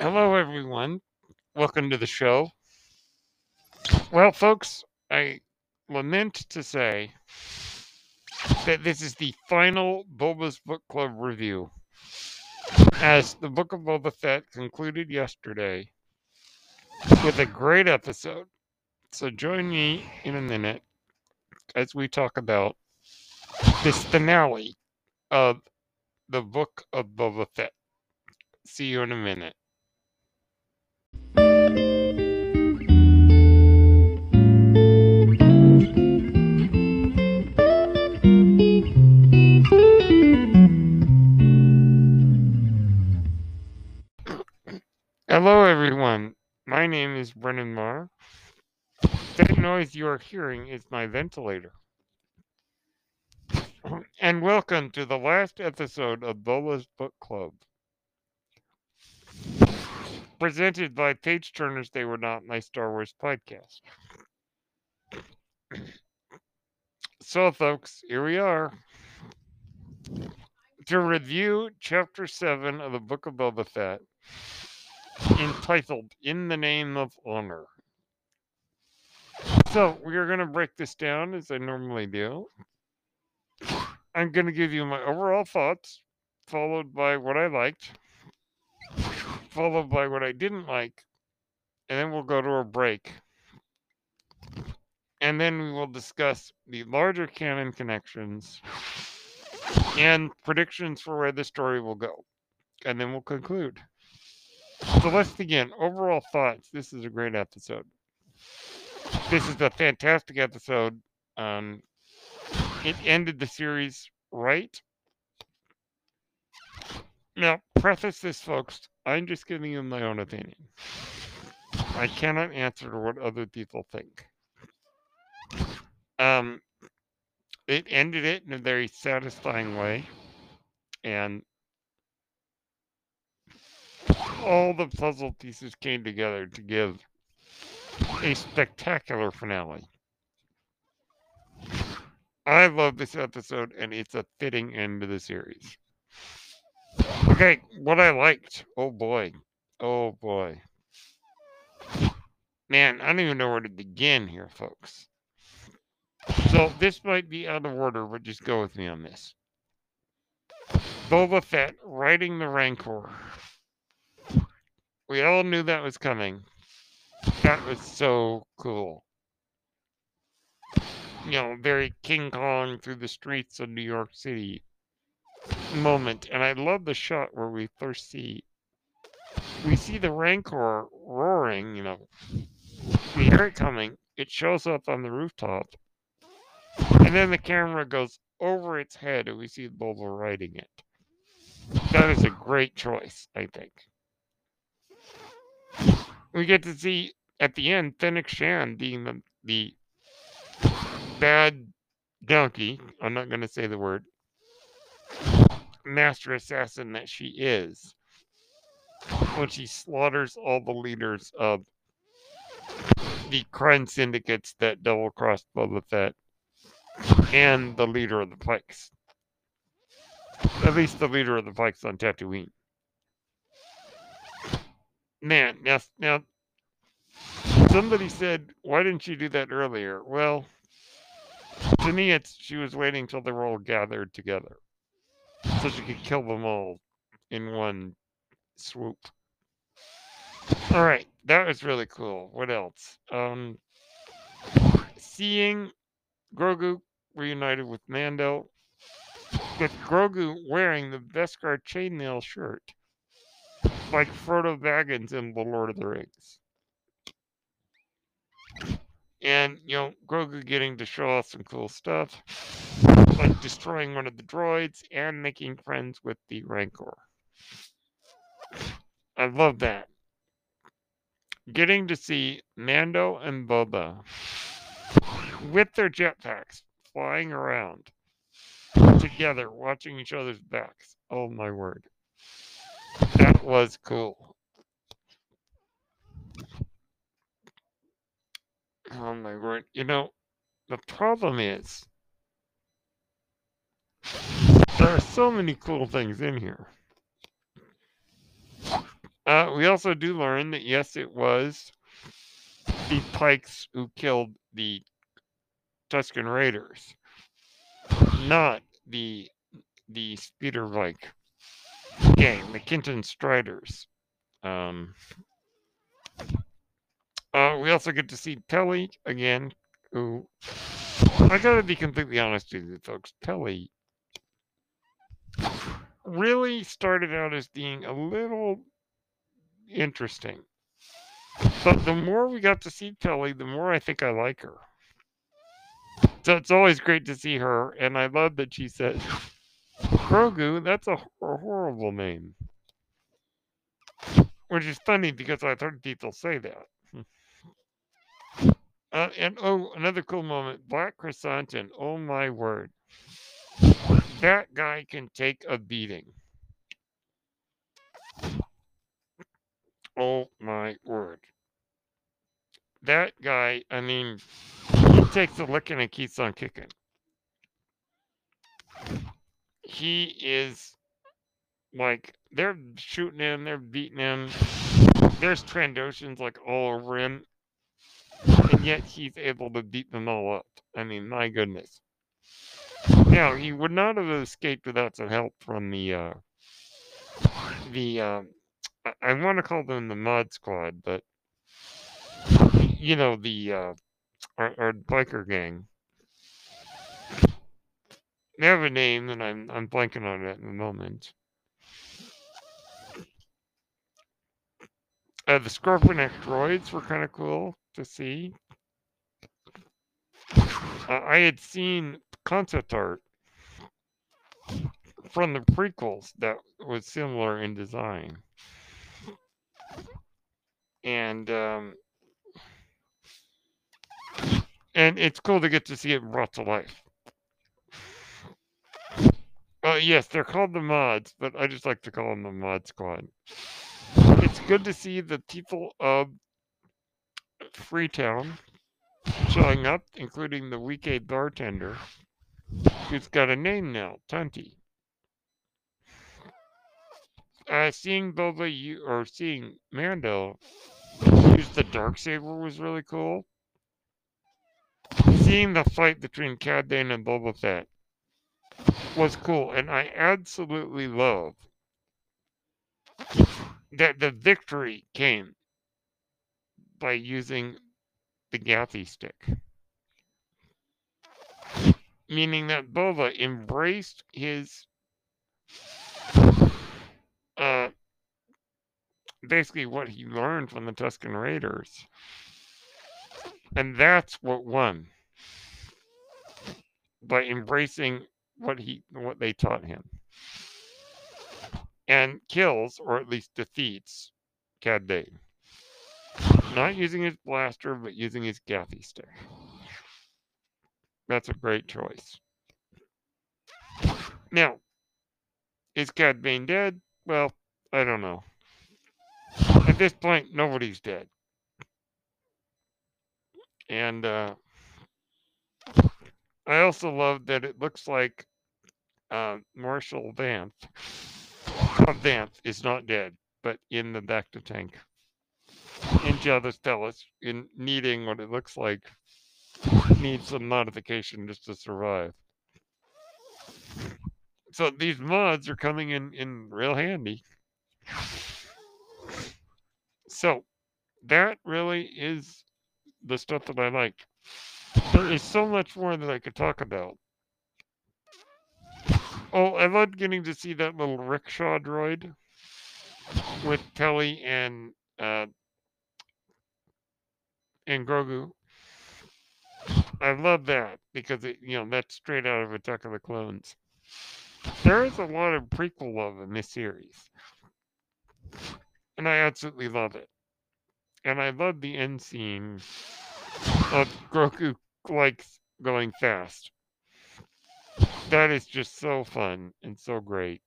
Hello, everyone. Welcome to the show. Well, folks, I lament to say that this is the final Boba's Book Club review, as the Book of Boba Fett concluded yesterday with a great episode. So join me in a minute as we talk about this finale of the Book of Boba Fett. See you in a minute. Hello, everyone. My name is Brennan Marr. That noise you are hearing is my ventilator. And welcome to the last episode of Boba's Book Club. Presented by Page Turners They Were Not My Star Wars podcast. So, folks, here we are to review Chapter 7 of the Book of Boba Fett entitled In the Name of Honor. So, we are going to break this down as I normally do. I'm going to give you my overall thoughts, followed by what I liked, followed by what I didn't like, and then we'll go to a break. And then we will discuss the larger canon connections and predictions for where the story will go. And then we'll conclude. So let's begin. Overall thoughts. This is a great episode. This is a fantastic episode. Um, it ended the series right. Now, preface this, folks. I'm just giving you my own opinion. I cannot answer to what other people think. Um, it ended it in a very satisfying way, and all the puzzle pieces came together to give a spectacular finale. I love this episode, and it's a fitting end to the series. Okay, what I liked. Oh boy. Oh boy. Man, I don't even know where to begin here, folks. So this might be out of order, but just go with me on this. Boba Fett riding the Rancor. We all knew that was coming. That was so cool. You know, very King Kong through the streets of New York City moment. And I love the shot where we first see we see the Rancor roaring, you know. We hear it coming. It shows up on the rooftop. And then the camera goes over its head and we see Boba riding it. That is a great choice, I think. We get to see at the end Fennec Shan being the, the bad donkey. I'm not going to say the word. Master assassin that she is. When she slaughters all the leaders of the crime syndicates that double crossed Boba Fett and the leader of the Pikes. At least the leader of the Pikes on Tatooine. Man, now, now, somebody said, why didn't you do that earlier? Well, to me, it's she was waiting till they were all gathered together so she could kill them all in one swoop. All right, that was really cool. What else? Um, seeing Grogu reunited with Mando, with Grogu wearing the Beskar chainmail shirt, like Frodo Baggins in The Lord of the Rings. And, you know, Grogu getting to show off some cool stuff, like destroying one of the droids and making friends with the Rancor. I love that. Getting to see Mando and Boba with their jetpacks flying around together, watching each other's backs. Oh my word. Was cool. Oh my word. You know, the problem is there are so many cool things in here. Uh, we also do learn that yes, it was the Pikes who killed the Tuscan Raiders, not the the speeder bike gang, the Kintan Striders. Um, uh, we also get to see Peli again, who I gotta be completely honest with you, folks. Peli really started out as being a little interesting. But the more we got to see Peli, the more I think I like her. So it's always great to see her, and I love that she said, Grogu, that's a, a horrible name. Which is funny because I've heard people say that. Uh, and oh, another cool moment Black Krrsantan, and Oh my word. That guy can take a beating. Oh my word. That guy, I mean, he takes a licking and keeps on kicking. He is like, they're shooting him, they're beating him. There's Trandoshans like all over him. And yet he's able to beat them all up. I mean, my goodness. Now, he would not have escaped without some help from the, uh, the, um, I, I want to call them the Mod Squad, but you know the uh, our, our biker gang. They have a name, and I'm I'm blanking on it in the moment. Uh, the Scorpenek droids were kind of cool to see. Uh, I had seen concept art from the prequels that was similar in design and um, and it's cool to get to see it brought to life. Uh, yes, they're called the mods, but I just like to call them the mod squad. It's good to see the people of Freetown showing up, including the Weequay bartender, who's got a name now, Tunti. Uh, seeing Boba you or seeing Mando use the dark saber was really cool. Seeing the fight between Cad and Boba Fett was cool, and I absolutely love that the victory came by using the Gaffi stick. Meaning that Boba embraced his uh, basically what he learned from the Tuscan Raiders. And that's what won by embracing what he what they taught him. And kills, or at least defeats, Cad Bane. Not using his blaster, but using his Gaffi stick. That's a great choice. Now, is Cad Bane dead? Well, I don't know. At this point, nobody's dead. And uh, I also love that it looks like uh, Marshal Vanth, Vanth is not dead, but in the bacta tank. Jabba's palace, in needing what it looks like needs some modification just to survive so these mods are coming in in real handy. So that really is the stuff that I like. There is so much more that I could talk about. Oh, I loved getting to see that little rickshaw droid with Peli and uh, and Grogu. I love that because it, you know that's straight out of Attack of the Clones there is a lot of prequel love in this series. And I absolutely love it. And I love the end scene of Grogu like going fast. That is just so fun and so great.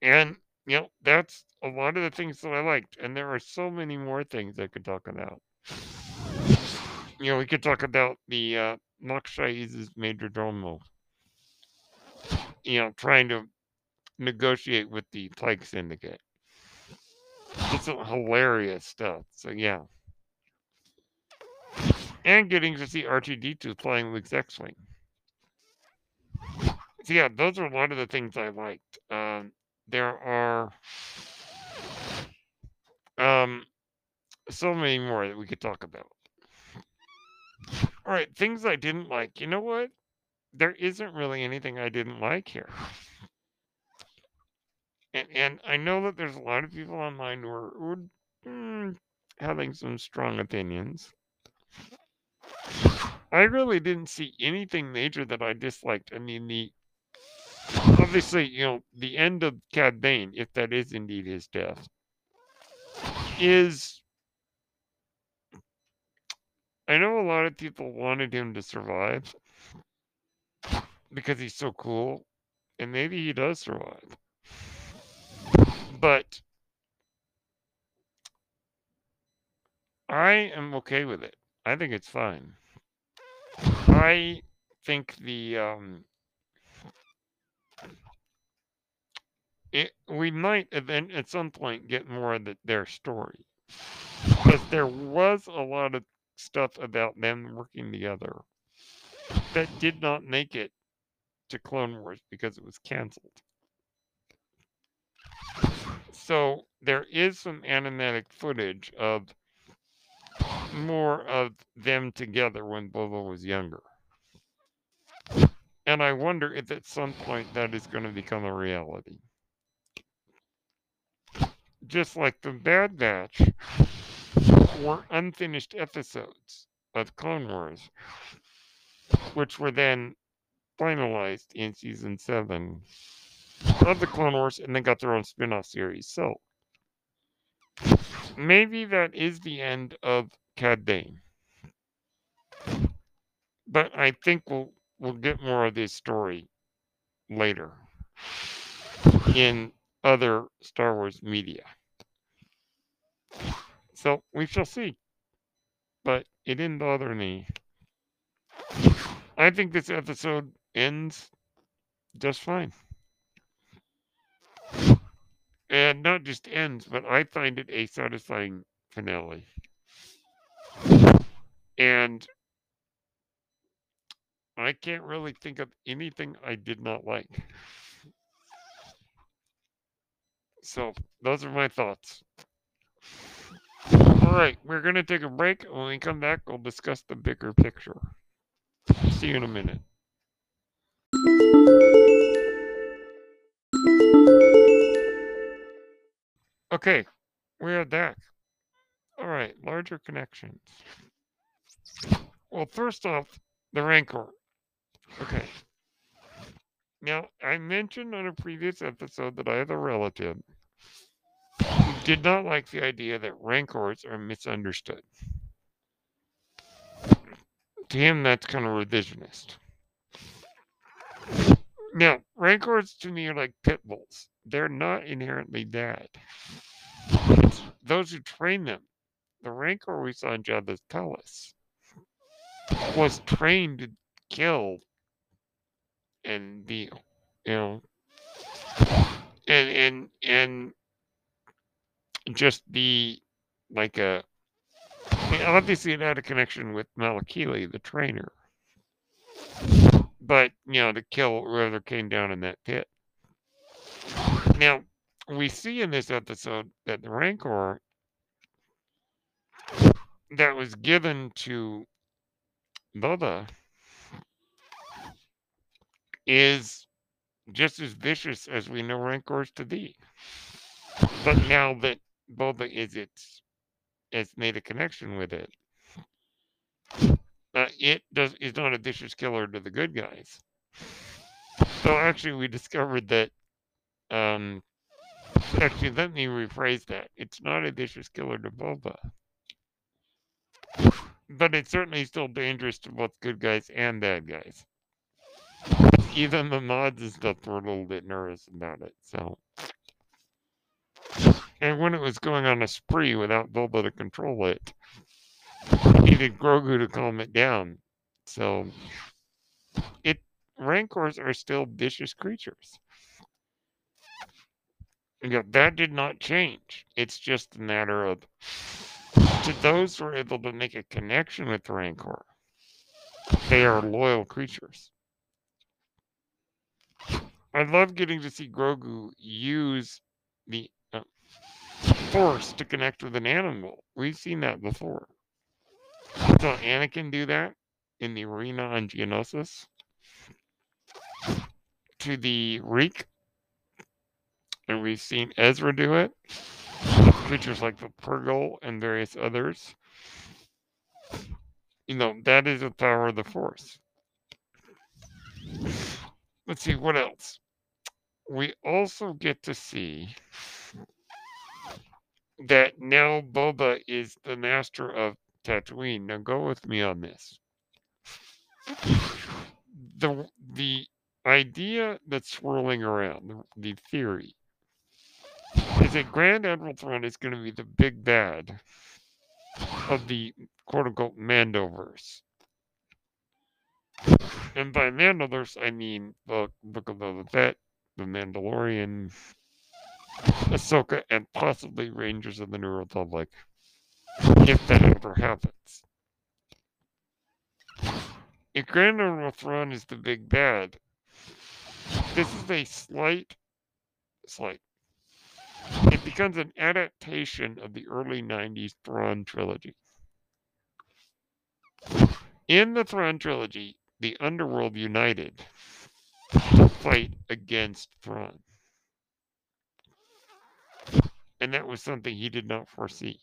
And you know, that's a lot of the things that I liked. And there are so many more things I could talk about. You know, we could talk about the uh, Mok Shaiz Majordomo. You know, trying to negotiate with the Pike Syndicate. It's hilarious stuff. So yeah. And getting to see R2D2 playing Luke's X-Wing. So yeah, those are a lot of the things I liked. Um, there are um, so many more that we could talk about. All right, things I didn't like. You know what? There isn't really anything I didn't like here. And, and I know that there's a lot of people online who are, who are mm, having some strong opinions. I really didn't see anything major that I disliked. I mean, the obviously, you know, the end of Cad Bane, if that is indeed his death, is I know a lot of people wanted him to survive because he's so cool, and maybe he does survive. But I am okay with it. I think it's fine. I think the um, it, we might then at some point get more of the, their story because there was a lot of stuff about them working together that did not make it to Clone Wars because it was canceled. So there is some animatic footage of more of them together when Boba was younger. And I wonder if at some point that is going to become a reality. Just like the Bad Batch were unfinished episodes of Clone Wars, which were then finalized in season seven of the Clone Wars and then got their own spin off series. So maybe that is the end of Cad Bane. But I think we'll we'll get more of this story later in other Star Wars media. So we shall see. But it didn't bother me. I think this episode ends just fine. And not just ends, but I find it a satisfying finale. And I can't really think of anything I did not like. So, those are my thoughts. All right, we're going to take a break. When we come back, we'll discuss the bigger picture. See you in a minute. Okay, we are back. All right, larger connections. Well, first off, the Rancor. Okay. Now, I mentioned on a previous episode that I have a relative who did not like the idea that Rancors are misunderstood. To him, that's kind of revisionist. Now, Rancors to me are like pit bulls. They're not inherently bad. It's those who train them. The Rancor we saw in Jabba's palace was trained to kill and be, you know, and and and just be like a. Obviously, it had a connection with Malakili, the trainer, but you know, to kill whoever came down in that pit. Now, we see in this episode that the Rancor that was given to Boba is just as vicious as we know Rancors to be. But now that Boba is its has made a connection with it, uh, it does is not a vicious killer to the good guys. So actually, we discovered that. Um, actually, let me rephrase that. It's not a vicious killer to Boba, but it's certainly still dangerous to both good guys and bad guys. Even the mods and stuff were a little bit nervous about it. So, and when it was going on a spree without Boba to control it, needed Grogu to calm it down. So, it rancors are still vicious creatures. Yeah, that did not change. It's just a matter of to those who are able to make a connection with the Rancor, they are loyal creatures. I love getting to see Grogu use the uh, Force to connect with an animal. We've seen that before. So Anakin do that in the arena on Geonosis to the Reek, and we've seen Ezra do it creatures like the Purrgil and various others. You know, that is the power of the Force. Let's see, what else? We also get to see that now Boba is the master of Tatooine. Now go with me on this. The the idea that's swirling around, the, the theory, is that Grand Admiral Thrawn is going to be the big bad of the quote unquote Mandoverse. And by Mandoverse, I mean the Book of Boba Fett, the Mandalorian, Ahsoka, and possibly Rangers of the New Republic, if that ever happens. If Grand Admiral Thrawn is the big bad, this is a slight, slight it becomes an adaptation of the early 90s Thrawn trilogy. In the Thrawn trilogy, the underworld united to fight against Thrawn. And that was something he did not foresee.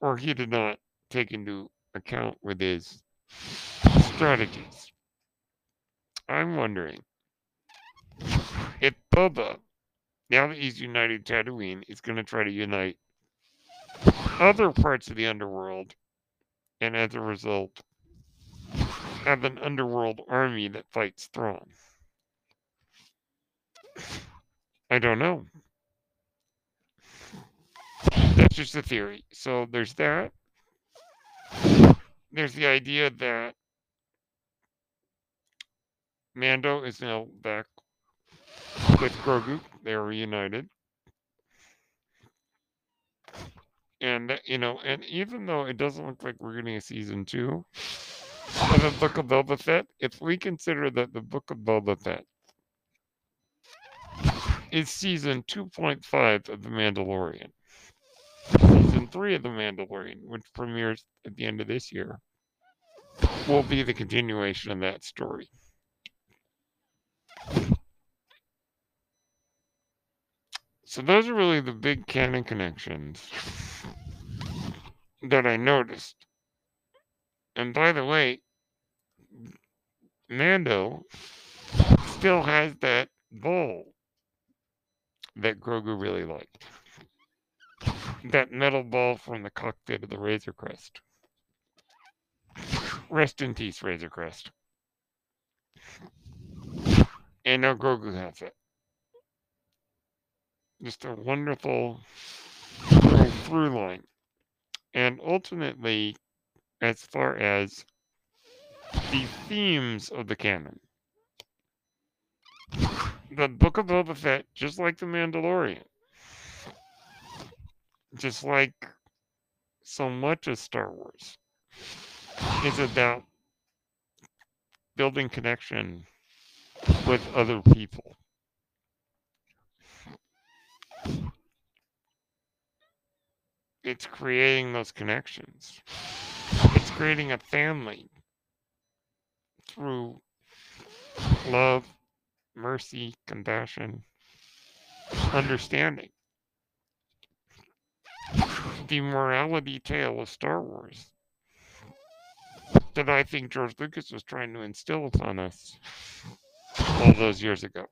Or he did not take into account with his strategies. I'm wondering if Boba now that he's united Tatooine, he's going to try to unite other parts of the underworld, and as a result, have an underworld army that fights Thrawn. I don't know. That's just a theory. So there's that. There's the idea that Mando is now back with Grogu. They are reunited. And, you know, and even though it doesn't look like we're getting a season two of the Book of Boba Fett, if we consider that the Book of Boba Fett is season 2.5 of The Mandalorian, season 3 of The Mandalorian, which premieres at the end of this year, will be the continuation of that story. So those are really the big canon connections that I noticed. And by the way, Mando still has that bowl that Grogu really liked. That metal ball from the cockpit of the Razor Crest. Rest in peace, Razor Crest. And now Grogu has it just a wonderful through line. And ultimately, as far as the themes of the canon, the Book of Boba Fett, just like The Mandalorian, just like so much of Star Wars, is about building connection with other people. It's creating those connections. It's creating a family through love, mercy, compassion, understanding. The morality tale of Star Wars that I think George Lucas was trying to instill upon us all those years ago.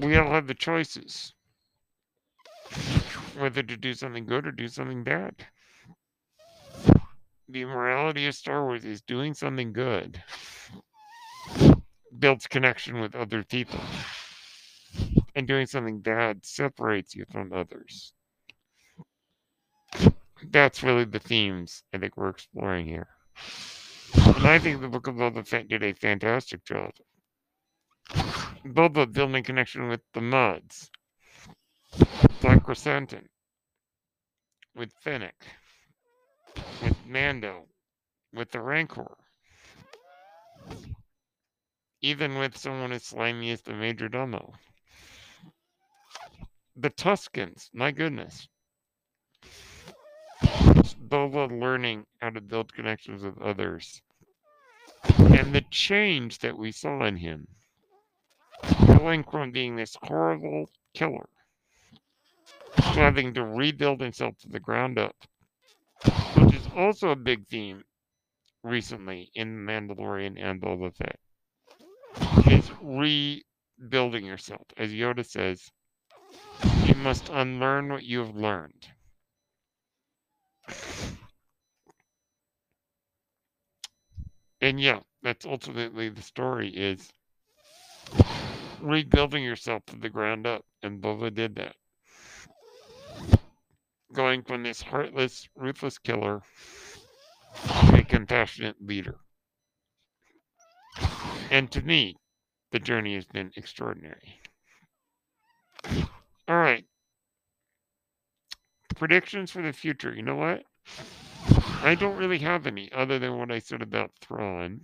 We all have the choices whether to do something good or do something bad. The morality of Star Wars is doing something good builds connection with other people, and doing something bad separates you from others. That's really the themes I think we're exploring here. And I think the Book of Boba Fett did a fantastic job. Boba building connection with the Mods, Black Krrsantan, with Fennec, with Mando, with the Rancor, even with someone as slimy as the Major Domo. The Tuskens, my goodness. Boba learning how to build connections with others. And the change that we saw in him. Going from being this horrible killer having to rebuild himself to the ground up. Which is also a big theme recently in Mandalorian and Boba Fett. Is rebuilding yourself. As Yoda says, you must unlearn what you have learned. And yeah, that's ultimately the story is rebuilding yourself from the ground up. And Boba did that. Going from this heartless, ruthless killer to a compassionate leader. And to me, the journey has been extraordinary. All right. Predictions for the future. You know what? I don't really have any other than what I said about Thrawn.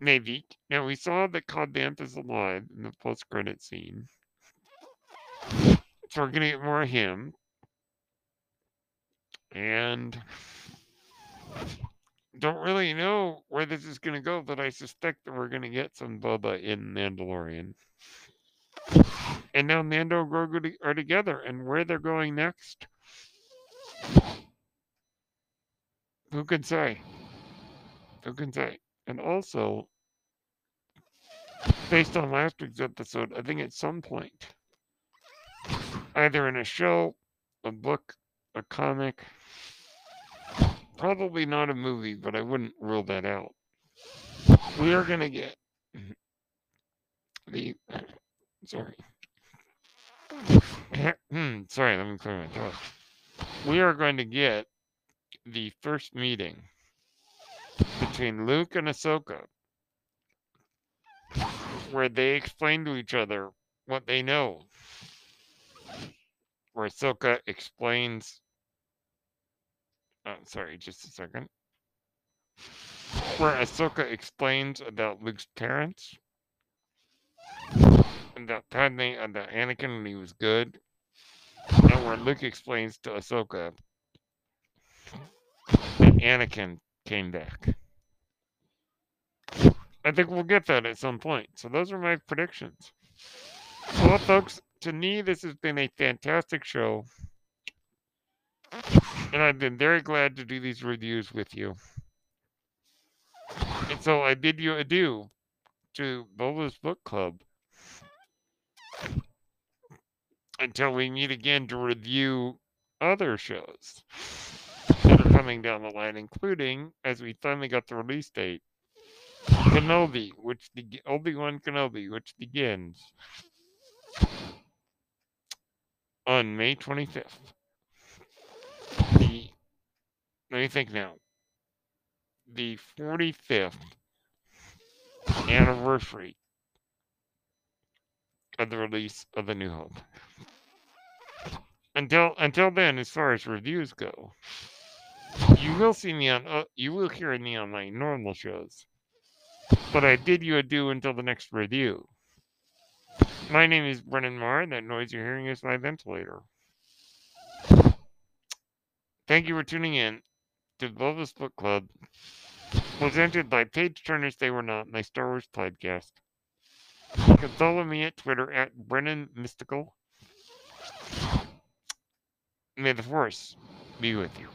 Maybe. Now we saw that Cobb Vanth is alive in the post credit scene. So we're gonna get more of him. And don't really know where this is gonna go, but I suspect that we're gonna get some Boba in Mandalorian. And now Mando and Grogu are together, and where they're going next, who can say? Who can say? And also, based on last week's episode, I think at some point, either in a show, a book, a comic, probably not a movie, but I wouldn't rule that out. We are going to get the Sorry. Hmm, sorry, let me clear my throat. We are going to get the first meeting between Luke and Ahsoka, where they explain to each other what they know. Where Ahsoka explains. Oh, sorry, just a second. Where Ahsoka explains about Luke's parents that Padme and uh, that Anakin when he was good, and where Luke explains to Ahsoka that Anakin came back. I think we'll get that at some point. So those are my predictions. Well, folks, to me, this has been a fantastic show. And I've been very glad to do these reviews with you. And so I bid you adieu to Boba's Book Club until we meet again to review other shows coming down the line, including, as we finally got the release date, Kenobi, which the Obi-Wan Kenobi, which begins on May 25th. The, let me think now. The 45th anniversary of the release of the New Hope. Until until then, as far as reviews go, you will see me on uh, you will hear me on my normal shows. But I did you adieu until the next review. My name is Brennan Marr, and that noise you're hearing is my ventilator. Thank you for tuning in to Boba's Book Club, presented by Page Turners They Were Not, my Star Wars podcast. You can follow me at Twitter at Brennan Mystical. May the Force be with you.